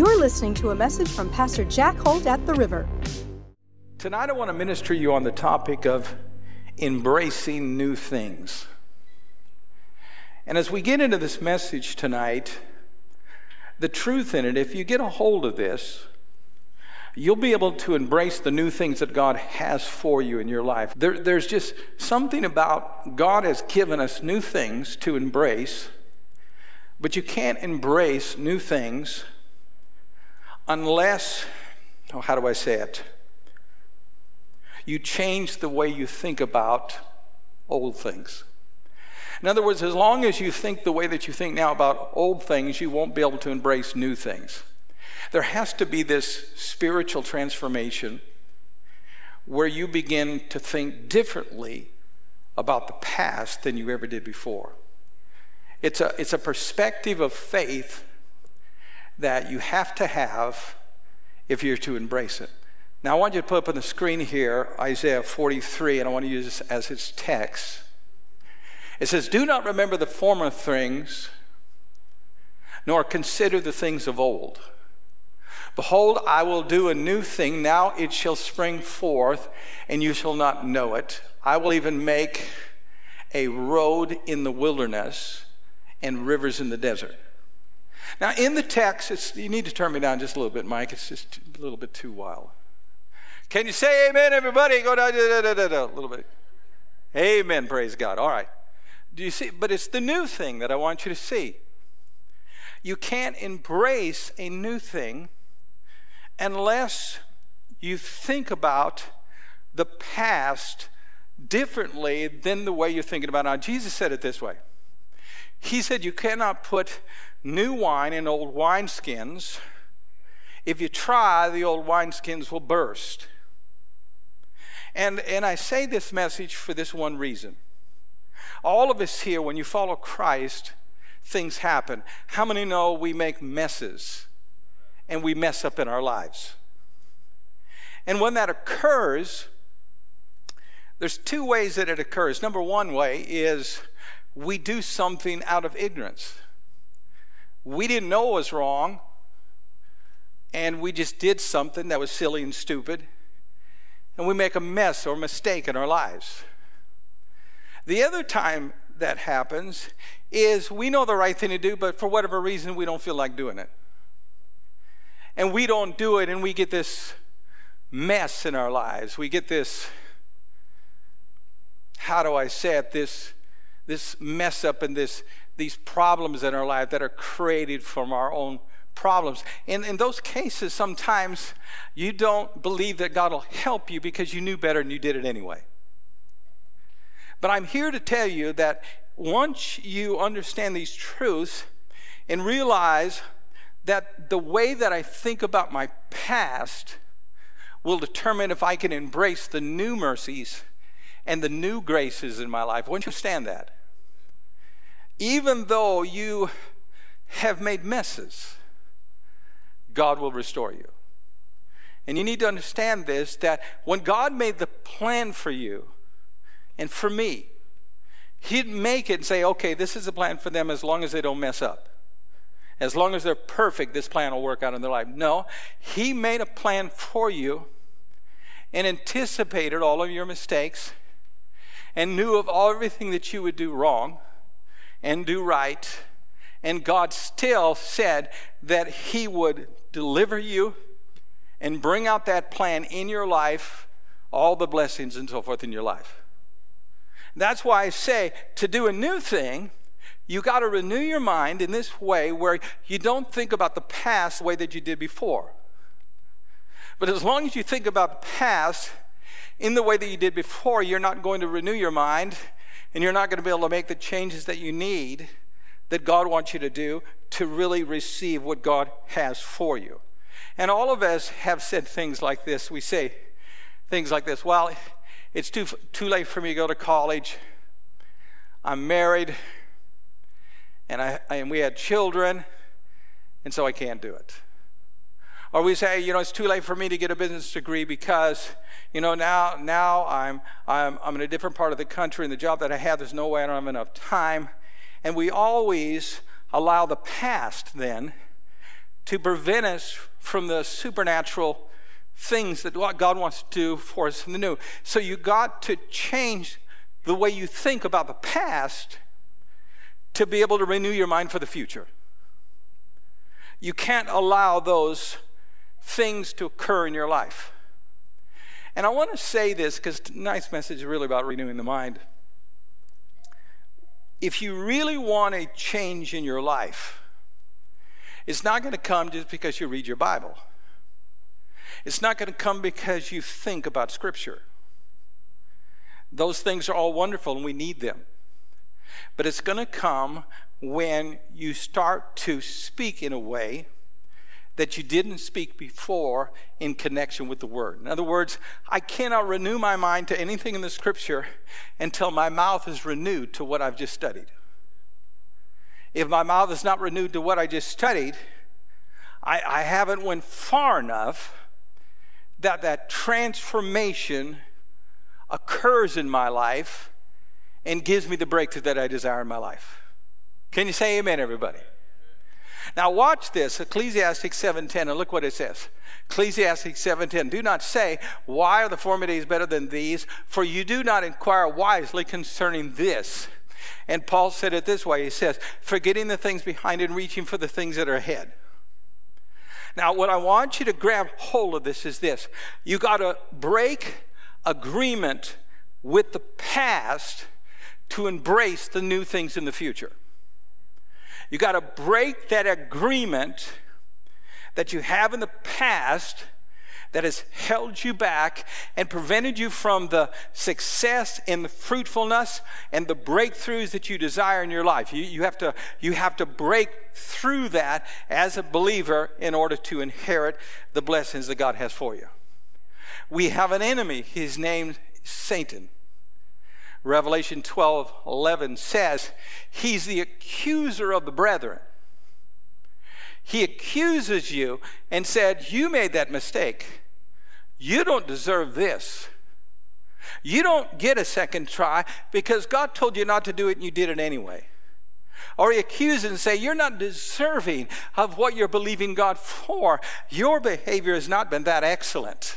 You're listening to a message from Pastor Jack Holt at the River. Tonight, I want to minister to you on the topic of embracing new things. And as we get into this message tonight, the truth in it, if you get a hold of this, you'll be able to embrace the new things that God has for you in your life. There, there's just something about God has given us new things to embrace, but you can't embrace new things unless, oh, how do I say it? You change the way you think about old things. In other words, as long as you think the way that you think now about old things, you won't be able to embrace new things. There has to be this spiritual transformation where you begin to think differently about the past than you ever did before. It's a, it's a perspective of faith that you have to have if you're to embrace it. Now, I want you to put up on the screen here Isaiah 43, and I want to use this as its text. It says, Do not remember the former things, nor consider the things of old. Behold, I will do a new thing. Now it shall spring forth, and you shall not know it. I will even make a road in the wilderness and rivers in the desert. Now, in the text, you need to turn me down just a little bit, Mike. It's just a little bit too wild. Can you say amen, everybody? Go down da, da, da, a little bit. Amen, praise God. All right. Do you see? But it's the new thing that I want you to see. You can't embrace a new thing unless you think about the past differently than the way you're thinking about it now. Jesus said it this way. He said, You cannot put new wine in old wineskins. If you try, the old wineskins will burst. And, and I say this message for this one reason. All of us here, when you follow Christ, things happen. How many know we make messes and we mess up in our lives? And when that occurs, there's two ways that it occurs. Number one way is we do something out of ignorance. We didn't know it was wrong, and we just did something that was silly and stupid, and we make a mess or mistake in our lives. The other time that happens is we know the right thing to do, but for whatever reason, we don't feel like doing it. And we don't do it, and we get this mess in our lives. We get this, how do I say it, this, this mess up and this, these problems in our life that are created from our own problems. In, in those cases, sometimes you don't believe that God will help you because you knew better and you did it anyway. But I'm here to tell you that once you understand these truths and realize that the way that I think about my past will determine if I can embrace the new mercies and the new graces in my life. Once you understand that, even though you have made messes, God will restore you. And you need to understand this that when God made the plan for you, and for me, He'd make it and say, okay, this is a plan for them as long as they don't mess up. As long as they're perfect, this plan will work out in their life. No, He made a plan for you and anticipated all of your mistakes and knew of everything that you would do wrong and do right. And God still said that He would deliver you and bring out that plan in your life, all the blessings and so forth in your life. That's why I say to do a new thing, you got to renew your mind in this way where you don't think about the past the way that you did before. But as long as you think about the past in the way that you did before, you're not going to renew your mind and you're not going to be able to make the changes that you need that God wants you to do to really receive what God has for you. And all of us have said things like this. We say things like this Well, it's too, too late for me to go to college. I'm married, and, I, and we had children, and so I can't do it. Or we say, you know, it's too late for me to get a business degree because, you know, now, now I'm, I'm, I'm in a different part of the country, and the job that I have, there's no way I don't have enough time. And we always allow the past then to prevent us from the supernatural things that God wants to do for us in the new. So you got to change the way you think about the past to be able to renew your mind for the future. You can't allow those things to occur in your life. And I want to say this because tonight's message is really about renewing the mind. If you really want a change in your life, it's not going to come just because you read your Bible. It's not going to come because you think about Scripture. Those things are all wonderful and we need them. But it's going to come when you start to speak in a way that you didn't speak before in connection with the Word. In other words, I cannot renew my mind to anything in the Scripture until my mouth is renewed to what I've just studied. If my mouth is not renewed to what I just studied, I, I haven't went far enough that that transformation occurs in my life and gives me the breakthrough that I desire in my life. Can you say amen, everybody? Now watch this, Ecclesiastes 7:10, and look what it says. Ecclesiastes 7:10. Do not say, Why are the former days better than these? For you do not inquire wisely concerning this. And Paul said it this way: He says, forgetting the things behind and reaching for the things that are ahead. Now, what I want you to grab hold of this is this you got to break agreement with the past to embrace the new things in the future. You got to break that agreement that you have in the past that has held you back and prevented you from the success and the fruitfulness and the breakthroughs that you desire in your life. You, you, have to, you have to break through that as a believer in order to inherit the blessings that God has for you. We have an enemy, his name Satan. Revelation 12 11 says, He's the accuser of the brethren. He accuses you and said, You made that mistake. You don't deserve this. You don't get a second try because God told you not to do it and you did it anyway. Or he accuses and say, You're not deserving of what you're believing God for. Your behavior has not been that excellent.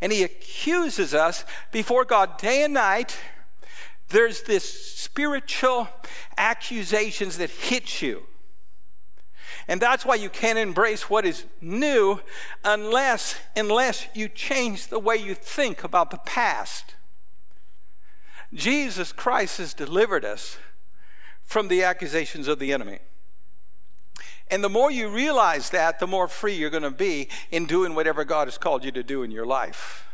And he accuses us before God day and night there's this spiritual accusations that hit you. And that's why you can't embrace what is new unless unless you change the way you think about the past. Jesus Christ has delivered us from the accusations of the enemy. And the more you realize that, the more free you're going to be in doing whatever God has called you to do in your life.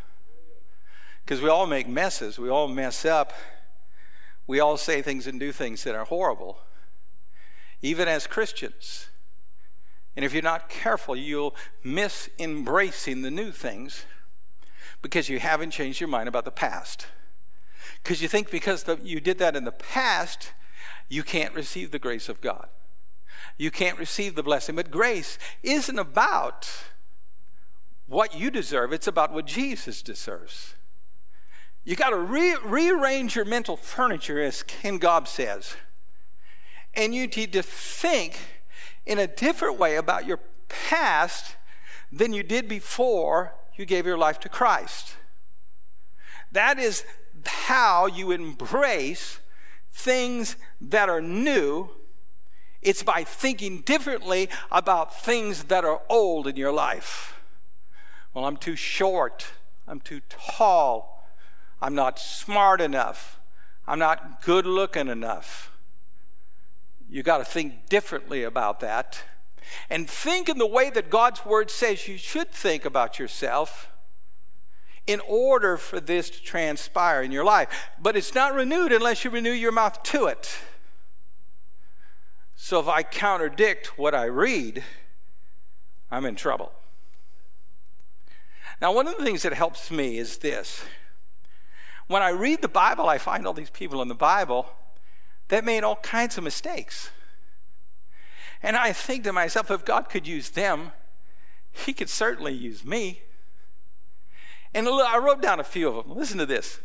Because we all make messes, we all mess up. We all say things and do things that are horrible, even as Christians. And if you're not careful, you'll miss embracing the new things because you haven't changed your mind about the past. Because you think because the, you did that in the past, you can't receive the grace of God. You can't receive the blessing. But grace isn't about what you deserve, it's about what Jesus deserves. You got to re- rearrange your mental furniture, as Ken Gaub says. And you need to think in a different way about your past than you did before you gave your life to Christ. That is how you embrace things that are new. It's by thinking differently about things that are old in your life. Well, I'm too short. I'm too tall. I'm not smart enough. I'm not good looking enough. You got to think differently about that. And think in the way that God's word says you should think about yourself in order for this to transpire in your life. But it's not renewed unless you renew your mouth to it. So if I contradict what I read, I'm in trouble. Now, one of the things that helps me is this when I read the Bible, I find all these people in the Bible that made all kinds of mistakes. And I think to myself, if God could use them, He could certainly use me. And I wrote down a few of them. Listen to this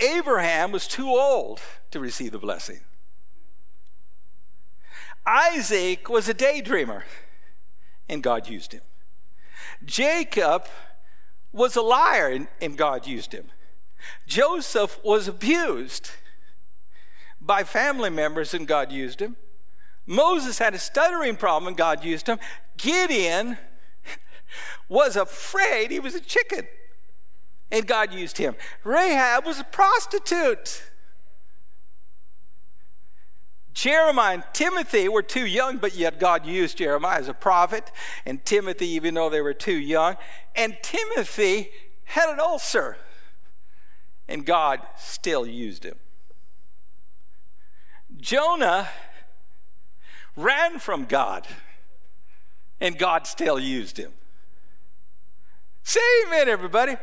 Abraham was too old to receive the blessing. Isaac was a daydreamer, and God used him. Jacob was a liar, and, and God used him. Joseph was abused by family members, and God used him. Moses had a stuttering problem, and God used him. Gideon was afraid he was a chicken, and God used him. Rahab was a prostitute. Jeremiah and Timothy were too young, but yet God used Jeremiah as a prophet, and Timothy, even though they were too young. And Timothy had an ulcer, and God still used him. Jonah ran from God, and God still used him. Say amen, everybody.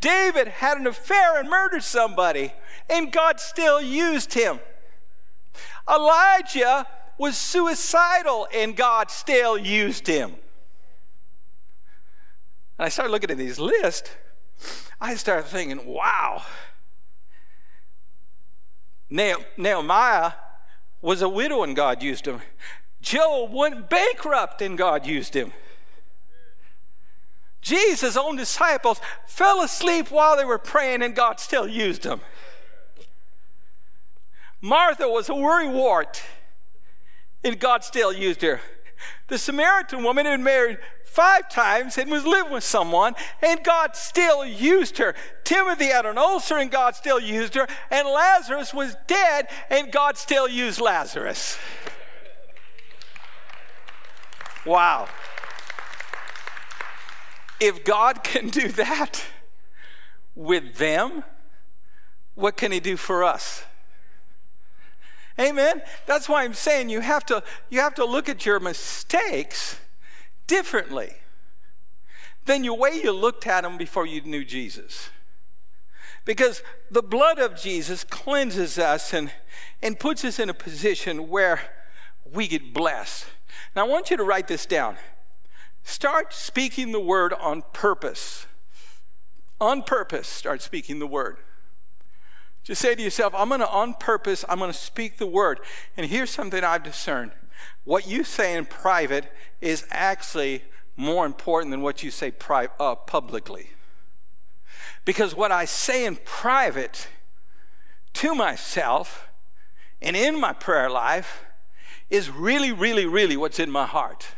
David had an affair and murdered somebody, and God still used him. Elijah was suicidal, and God still used him. And I started looking at these lists. I started thinking, wow. Nehemiah was a widow and God used him. Job went bankrupt and God used him. Jesus' own disciples fell asleep while they were praying and God still used them. Martha was a worrywart and God still used her. The Samaritan woman had married five times and was living with someone, and God still used her. Timothy had an ulcer, and God still used her. And Lazarus was dead, and God still used Lazarus. Wow. If God can do that with them, what can He do for us? Amen. That's why I'm saying you have to you have to look at your mistakes differently than the way you looked at them before you knew Jesus. Because the blood of Jesus cleanses us and, and puts us in a position where we get blessed. Now, I want you to write this down. Start speaking the word on purpose. On purpose, start speaking the word. Just say to yourself, I'm going to, on purpose, I'm going to speak the word. And here's something I've discerned what you say in private is actually more important than what you say pri- uh, publicly. Because what I say in private to myself and in my prayer life is really, really, really what's in my heart.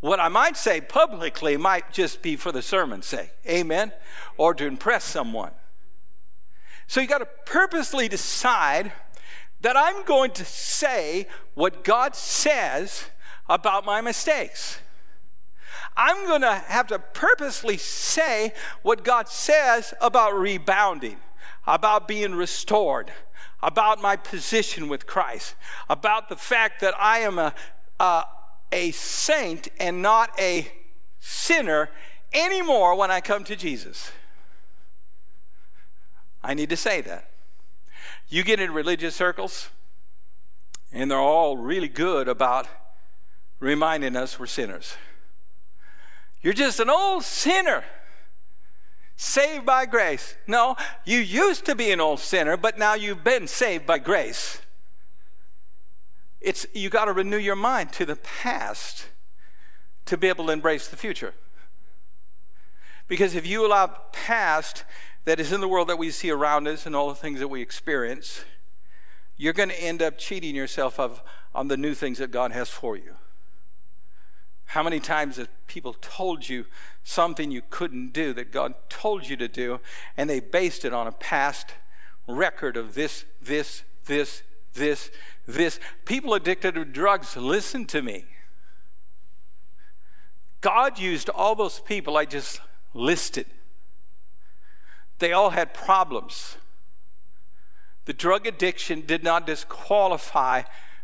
What I might say publicly might just be for the sermon's sake, amen, or to impress someone. So you got to purposely decide that I'm going to say what God says about my mistakes. I'm going to have to purposely say what God says about rebounding, about being restored, about my position with Christ, about the fact that I am a, a, a saint and not a sinner anymore when I come to Jesus. I need to say that. You get in religious circles, and they're all really good about reminding us we're sinners. You're just an old sinner saved by grace. No, you used to be an old sinner, but now you've been saved by grace. It's you got to renew your mind to the past to be able to embrace the future. Because if you allow past that is in the world that we see around us and all the things that we experience, you're going to end up cheating yourself of, on the new things that God has for you. How many times have people told you something you couldn't do that God told you to do, and they based it on a past record of this, this, this, this, this? People addicted to drugs, listen to me. God used all those people I just listed they all had problems. The drug addiction did not disqualify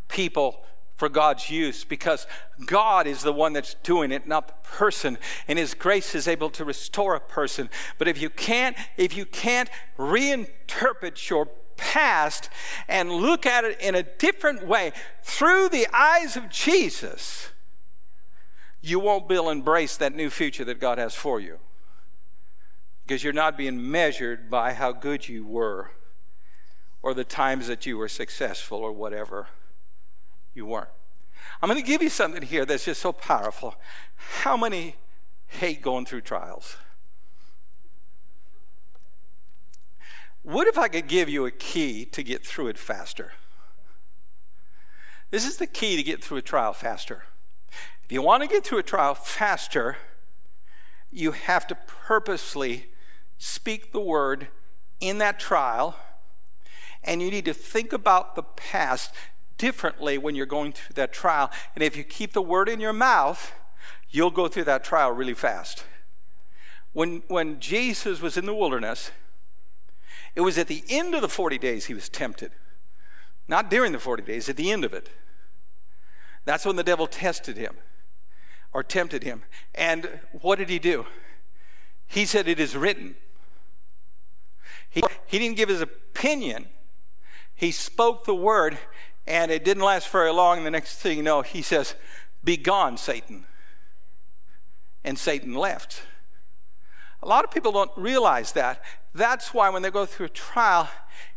people for God's use because God is the one that's doing it, not the person. And His grace is able to restore a person. But if you can't, if you can't reinterpret your past and look at it in a different way through the eyes of Jesus, you won't be able to embrace that new future that God has for you because you're not being measured by how good you were or the times that you were successful or whatever. you weren't. I'm going to give you something here that's just so powerful. How many hate going through trials? What if I could give you a key to get through it faster? This is the key to get through a trial faster. If you want to get through a trial faster, you have to purposely speak the word in that trial, and you need to think about the past differently when you're going through that trial. And if you keep the word in your mouth, you'll go through that trial really fast. When, when Jesus was in the wilderness, it was at the end of the 40 days he was tempted. Not during the 40 days, at the end of it. That's when the devil tested him or tempted him. And what did he do? He said, It is written. He, he didn't give his opinion, he spoke the word, and it didn't last very long. The next thing you know, he says, Be gone, Satan. And Satan left. A lot of people don't realize that. That's why when they go through a trial,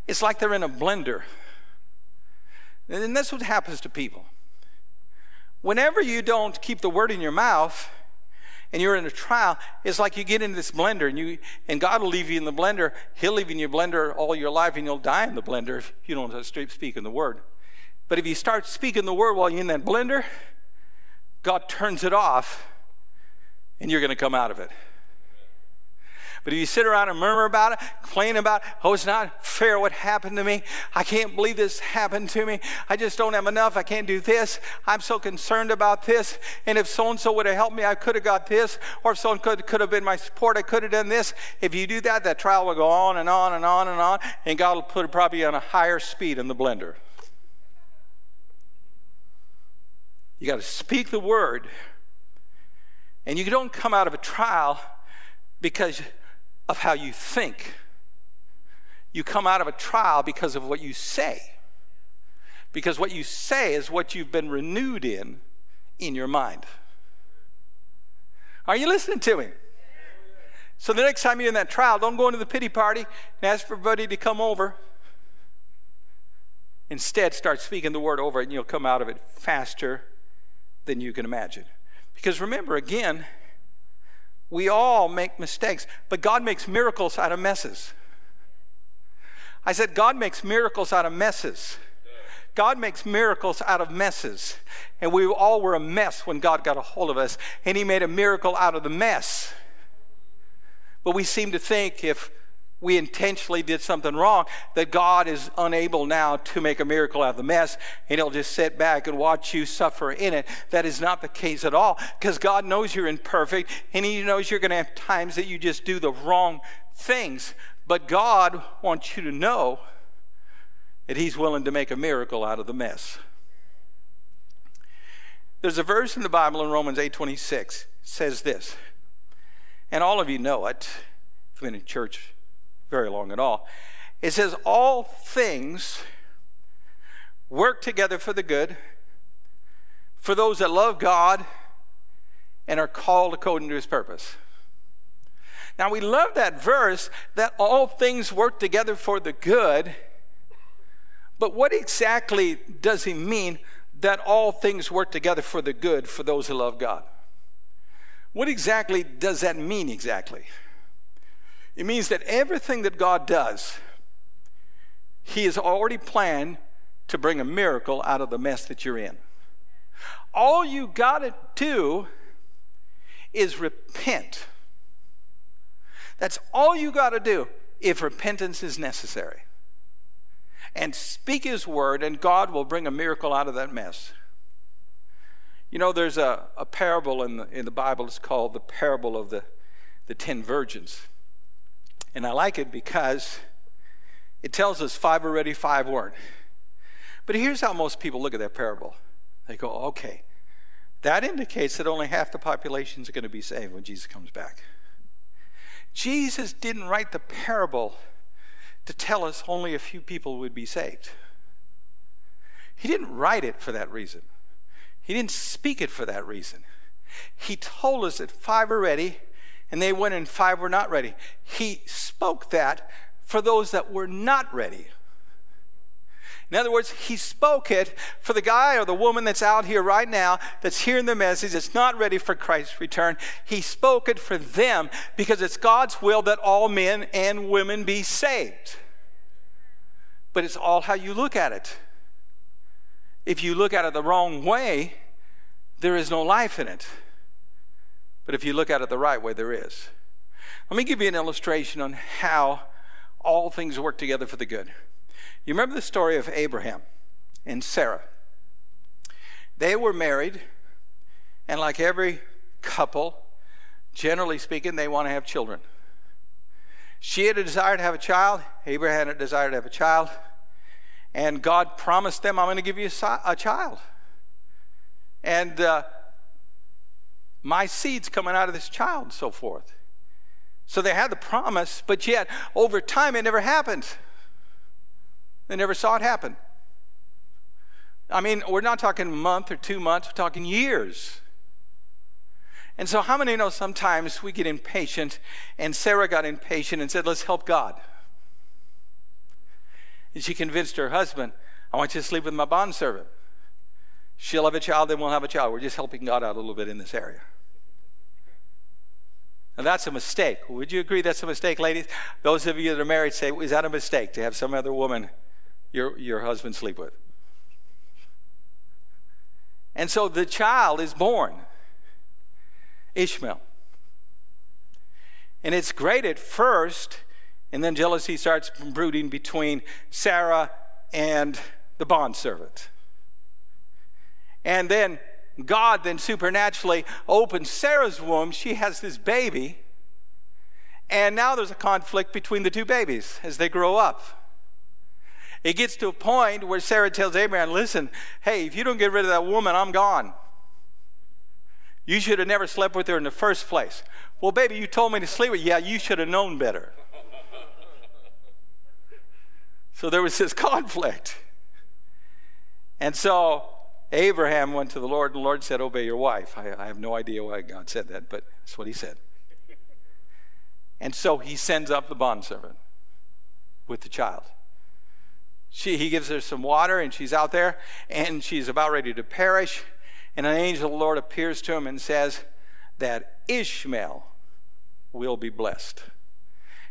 it's like they're in a blender. And that's what happens to people. Whenever you don't keep the word in your mouth and you're in a trial, it's like you get into this blender and you and God will leave you in the blender. He'll leave you in your blender all your life and you'll die in the blender if you don't start speaking the word. But if you start speaking the word while you're in that blender, God turns it off and you're going to come out of it. But if you sit around and murmur about it, complain about, it, oh, it's not fair what happened to me. I can't believe this happened to me. I just don't have enough. I can't do this. I'm so concerned about this. And if so and so would have helped me, I could have got this. Or if so and could could have been my support, I could have done this. If you do that, that trial will go on and on and on and on. And God will put it probably on a higher speed in the blender. You got to speak the word. And you don't come out of a trial because of how you think. You come out of a trial because of what you say. Because what you say is what you've been renewed in in your mind. Are you listening to me? So the next time you're in that trial, don't go into the pity party and ask for everybody to come over. Instead, start speaking the word over it, and you'll come out of it faster than you can imagine. Because remember, again, we all make mistakes, but God makes miracles out of messes. I said, God makes miracles out of messes. God makes miracles out of messes. And we all were a mess when God got a hold of us, and He made a miracle out of the mess. But we seem to think if we intentionally did something wrong, that God is unable now to make a miracle out of the mess and he'll just sit back and watch you suffer in it. That is not the case at all because God knows you're imperfect and he knows you're going to have times that you just do the wrong things. But God wants you to know that he's willing to make a miracle out of the mess. There's a verse in the Bible in Romans 8:26 says this. And all of you know it. If you've been in church very long at all. It says, All things work together for the good for those that love God and are called according to his purpose. Now, we love that verse that all things work together for the good, but what exactly does he mean that all things work together for the good for those who love God? What exactly does that mean exactly? It means that everything that God does, He has already planned to bring a miracle out of the mess that you're in. All you got to do is repent. That's all you got to do if repentance is necessary. And speak His word, and God will bring a miracle out of that mess. You know, there's a, a parable in the, in the Bible, it's called the parable of the, the ten virgins. And I like it because it tells us five were ready, five weren't. But here's how most people look at that parable they go, okay, that indicates that only half the population is going to be saved when Jesus comes back. Jesus didn't write the parable to tell us only a few people would be saved. He didn't write it for that reason. He didn't speak it for that reason. He told us that five are ready, and they went and five were not ready. He spoke that for those that were not ready. In other words, he spoke it for the guy or the woman that's out here right now that's hearing the message, that's not ready for Christ's return. He spoke it for them because it's God's will that all men and women be saved. But it's all how you look at it. If you look at it the wrong way, there is no life in it. But if you look at it the right way, there is. Let me give you an illustration on how all things work together for the good. You remember the story of Abraham and Sarah? They were married, and like every couple, generally speaking, they want to have children. She had a desire to have a child, Abraham had a desire to have a child, and God promised them, I'm going to give you a, child. And uh, my seed's coming out of this child, and so forth. So they had the promise, but yet over time it never happened. They never saw it happen. I mean, we're not talking a month or two months, we're talking years. And so, how many know sometimes we get impatient, and Sarah got impatient and said, Let's help God. And she convinced her husband, I want you to sleep with my bondservant. She'll have a child, then we'll have a child. We're just helping God out a little bit in this area. And that's a mistake. Would you agree that's a mistake, ladies? Those of you that are married say, Is that a mistake to have some other woman your, your husband sleep with? And so the child is born, Ishmael. And it's great at first, and then jealousy starts brooding between Sarah and the bondservant. And then God then supernaturally opens Sarah's womb. She has this baby. And now there's a conflict between the two babies as they grow up. It gets to a point where Sarah tells Abraham, Listen, hey, if you don't get rid of that woman, I'm gone. You should have never slept with her in the first place. Well, baby, you told me to sleep with you. Yeah, you should have known better. so there was this conflict. And so Abraham went to the Lord, and the Lord said, Obey your wife. I, I have no idea why God said that, but that's what he said. And so he sends up the bondservant with the child. She, he gives her some water, and she's out there, and she's about ready to perish. And an angel of the Lord appears to him and says that Ishmael will be blessed.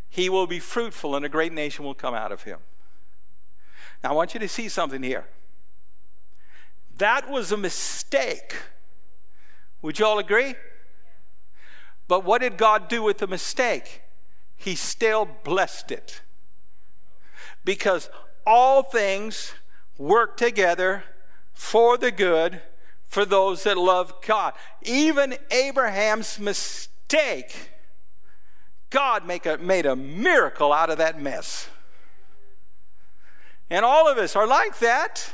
He will be fruitful, and a great nation will come out of him. Now, I want you to see something here. That was a mistake. Would you all agree? But what did God do with the mistake? He still blessed it. Because all things work together for the good for those that love God. Even Abraham's mistake, God make a, made a miracle out of that mess. And all of us are like that.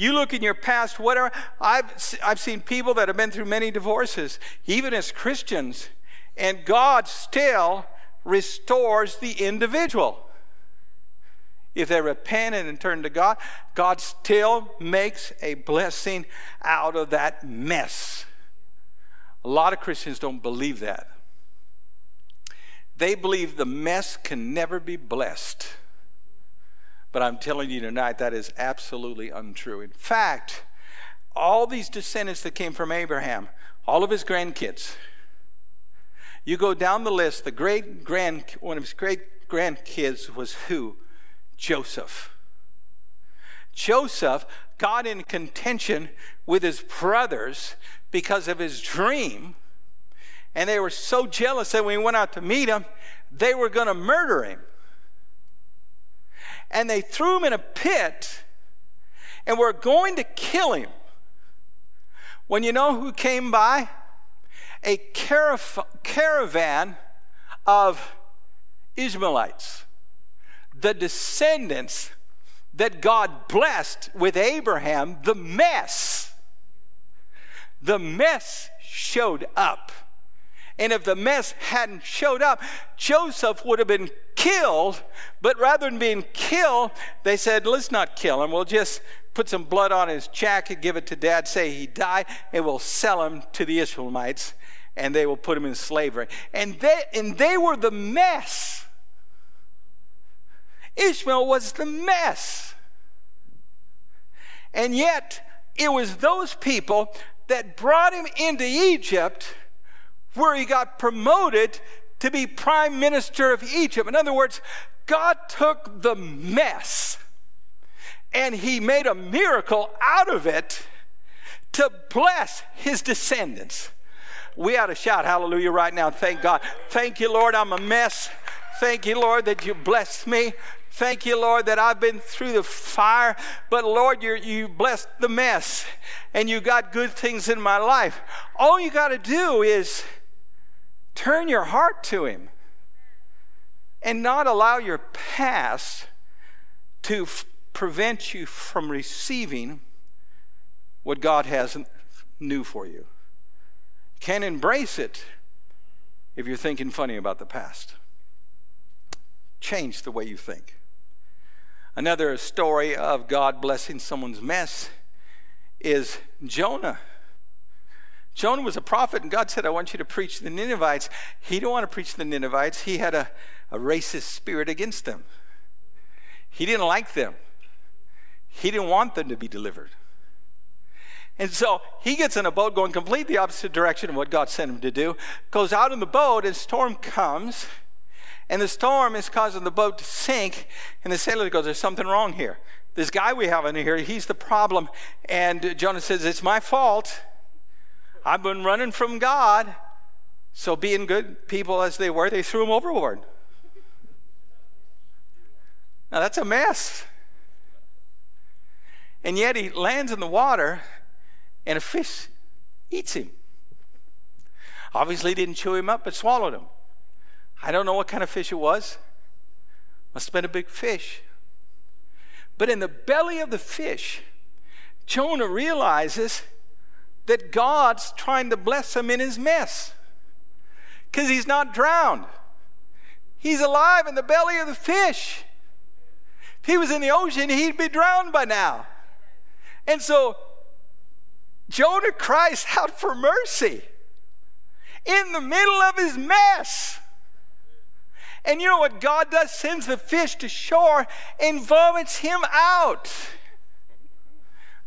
You look in your past, whatever. I've, I've seen people that have been through many divorces, even as Christians, and God still restores the individual. If they repent and turn to God, God still makes a blessing out of that mess. A lot of Christians don't believe that. They believe the mess can never be blessed. But I'm telling you tonight, that is absolutely untrue. In fact, all these descendants that came from Abraham, all of his grandkids, you go down the list, the great grand, one of his great grandkids was who? Joseph. Joseph got in contention with his brothers because of his dream, and they were so jealous that when he went out to meet him, they were going to murder him and they threw him in a pit and were going to kill him. When you know who came by? A caravan of Ishmaelites, the descendants that God blessed with Abraham, the mess. The mess showed up. And if the mess hadn't showed up, Joseph would have been killed. But rather than being killed, they said, let's not kill him. We'll just put some blood on his jacket, give it to dad, say he died, and we'll sell him to the Ishmaelites, and they will put him in slavery. And they, and they were the mess. Ishmael was the mess. And yet, it was those people that brought him into Egypt where he got promoted to be prime minister of Egypt. In other words, God took the mess and he made a miracle out of it to bless his descendants. We ought to shout hallelujah right now. Thank God. Thank you, Lord, I'm a mess. Thank you, Lord, that you blessed me. Thank you, Lord, that I've been through the fire, but Lord, you you blessed the mess and you got good things in my life. All you got to do is turn your heart to Him and not allow your past to f- prevent you from receiving what God has new for you. Can embrace it if you're thinking funny about the past. Change the way you think. Another story of God blessing someone's mess is Jonah. Jonah was a prophet, and God said, I want you to preach to the Ninevites. He didn't want to preach to the Ninevites. He had a, a racist spirit against them. He didn't like them. He didn't want them to be delivered. And so he gets in a boat going completely opposite direction of what God sent him to do, goes out in the boat, and storm comes, and the storm is causing the boat to sink. And the sailor goes, There's something wrong here. This guy we have in here, he's the problem. And Jonah says, It's my fault. I've been running from God. So, being good people as they were, they threw him overboard. Now, that's a mess. And yet, he lands in the water, and a fish eats him. Obviously, didn't chew him up, but swallowed him. I don't know what kind of fish it was. Must have been a big fish. But in the belly of the fish, Jonah realizes that God's trying to bless him in his mess because he's not drowned. He's alive in the belly of the fish. If he was in the ocean, he'd be drowned by now. And so Jonah cries out for mercy in the middle of his mess. And you know what God does? Sends the fish to shore and vomits him out.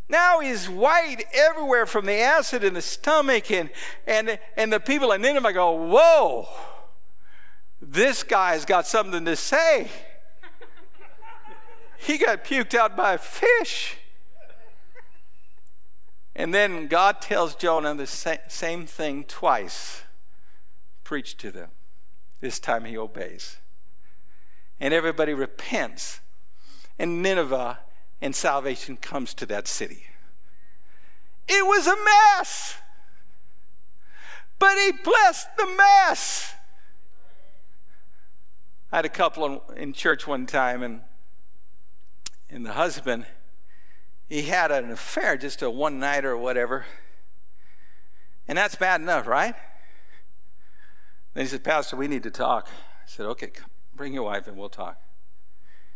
Now he's white everywhere from the acid in the stomach, and, and, and the people in Nineveh go, Whoa, this guy's got something to say. he got puked out by a fish. And then God tells Jonah the same thing twice preach to them. This time he obeys. And everybody repents. And Nineveh and salvation comes to that city. It was a mess. But he blessed the mess. I had a couple in church one time, and, and the husband, he had an affair, just a one night or whatever. And that's bad enough, right? Then he said, Pastor, we need to talk. I said, okay, bring your wife and we'll talk.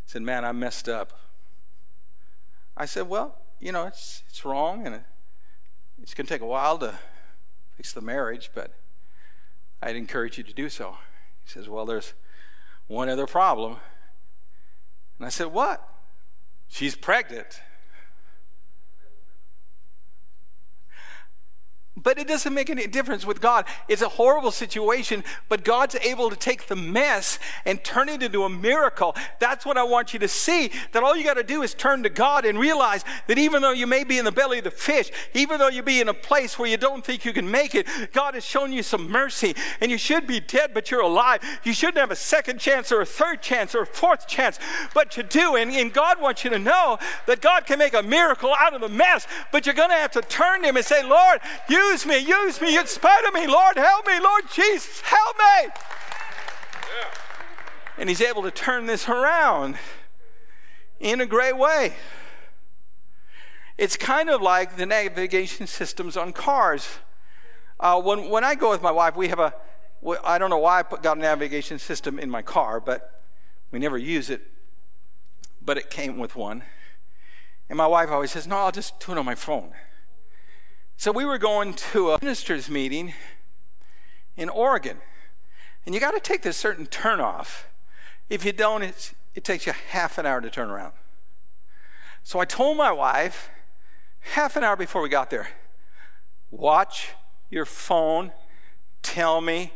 He said, man, I messed up. I said, well, you know, it's, it's wrong and it's going to take a while to fix the marriage, but I'd encourage you to do so. He says, well, there's one other problem. And I said, what? She's pregnant. But it doesn't make any difference with God. It's a horrible situation, but God's able to take the mess and turn it into a miracle. That's what I want you to see. That all you got to do is turn to God and realize that even though you may be in the belly of the fish, even though you be in a place where you don't think you can make it, God has shown you some mercy. And you should be dead, but you're alive. You shouldn't have a second chance or a third chance or a fourth chance, but you do. And, and God wants you to know that God can make a miracle out of the mess, but you're going to have to turn to Him and say, Lord, you Use me, use me in spite of me. Lord, help me. Lord Jesus, help me. Yeah. And he's able to turn this around in a great way. It's kind of like the navigation systems on cars. Uh, when, when I go with my wife, we have a, I don't know why I put, got a navigation system in my car, but we never use it. But it came with one. And my wife always says, No, I'll just do it on my phone. So we were going to a ministers' meeting in Oregon. And you got to take this certain turnoff. If you don't, it takes you half an hour to turn around. So I told my wife half an hour before we got there watch your phone, tell me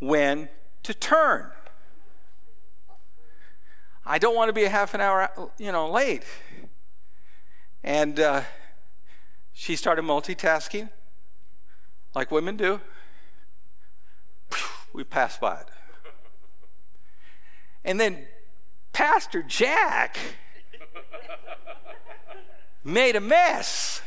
when to turn. I don't want to be a half an hour, you know, late. And uh, she started multitasking, like women do. We passed by it. And then Pastor Jack made a mess.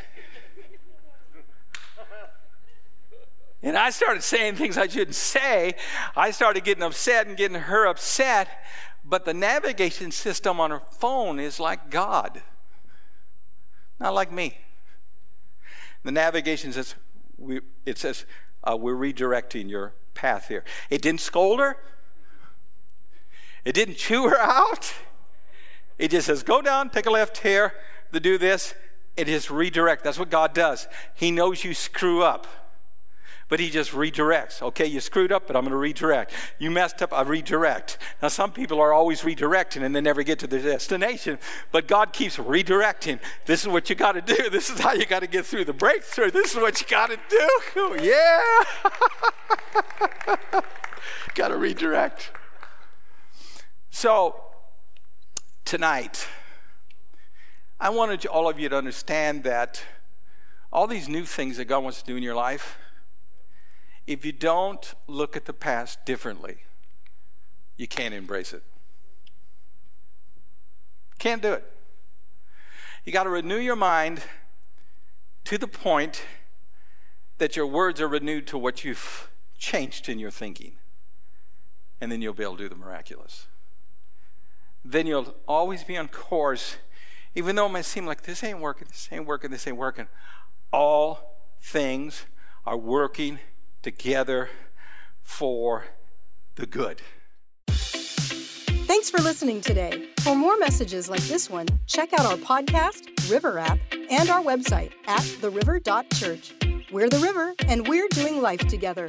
And I started saying things I shouldn't say. I started getting upset and getting her upset. But the navigation system on her phone is like God, not like me. The navigation says, we, it says, uh, we're redirecting your path here. It didn't scold her, it didn't chew her out. It just says, go down, take a left here to do this. It just redirect. That's what God does. He knows you screw up but he just redirects. Okay, you screwed up, but I'm going to redirect. You messed up, I redirect. Now, some people are always redirecting and they never get to their destination, but God keeps redirecting. This is what you got to do. This is how you got to get through the breakthrough. This is what you got to do. Yeah. got to redirect. So, tonight, I wanted all of you to understand that all these new things that God wants to do in your life, if you don't look at the past differently, you can't embrace it. Can't do it. You got to renew your mind to the point that your words are renewed to what you've changed in your thinking. And then you'll be able to do the miraculous. Then you'll always be on course, even though it might seem like this ain't working, this ain't working, this ain't working. All things are working together for the good. Thanks for listening today. For more messages like this one, check out our podcast, River app, and our website at theriver.church. We're the river, and we're doing life together.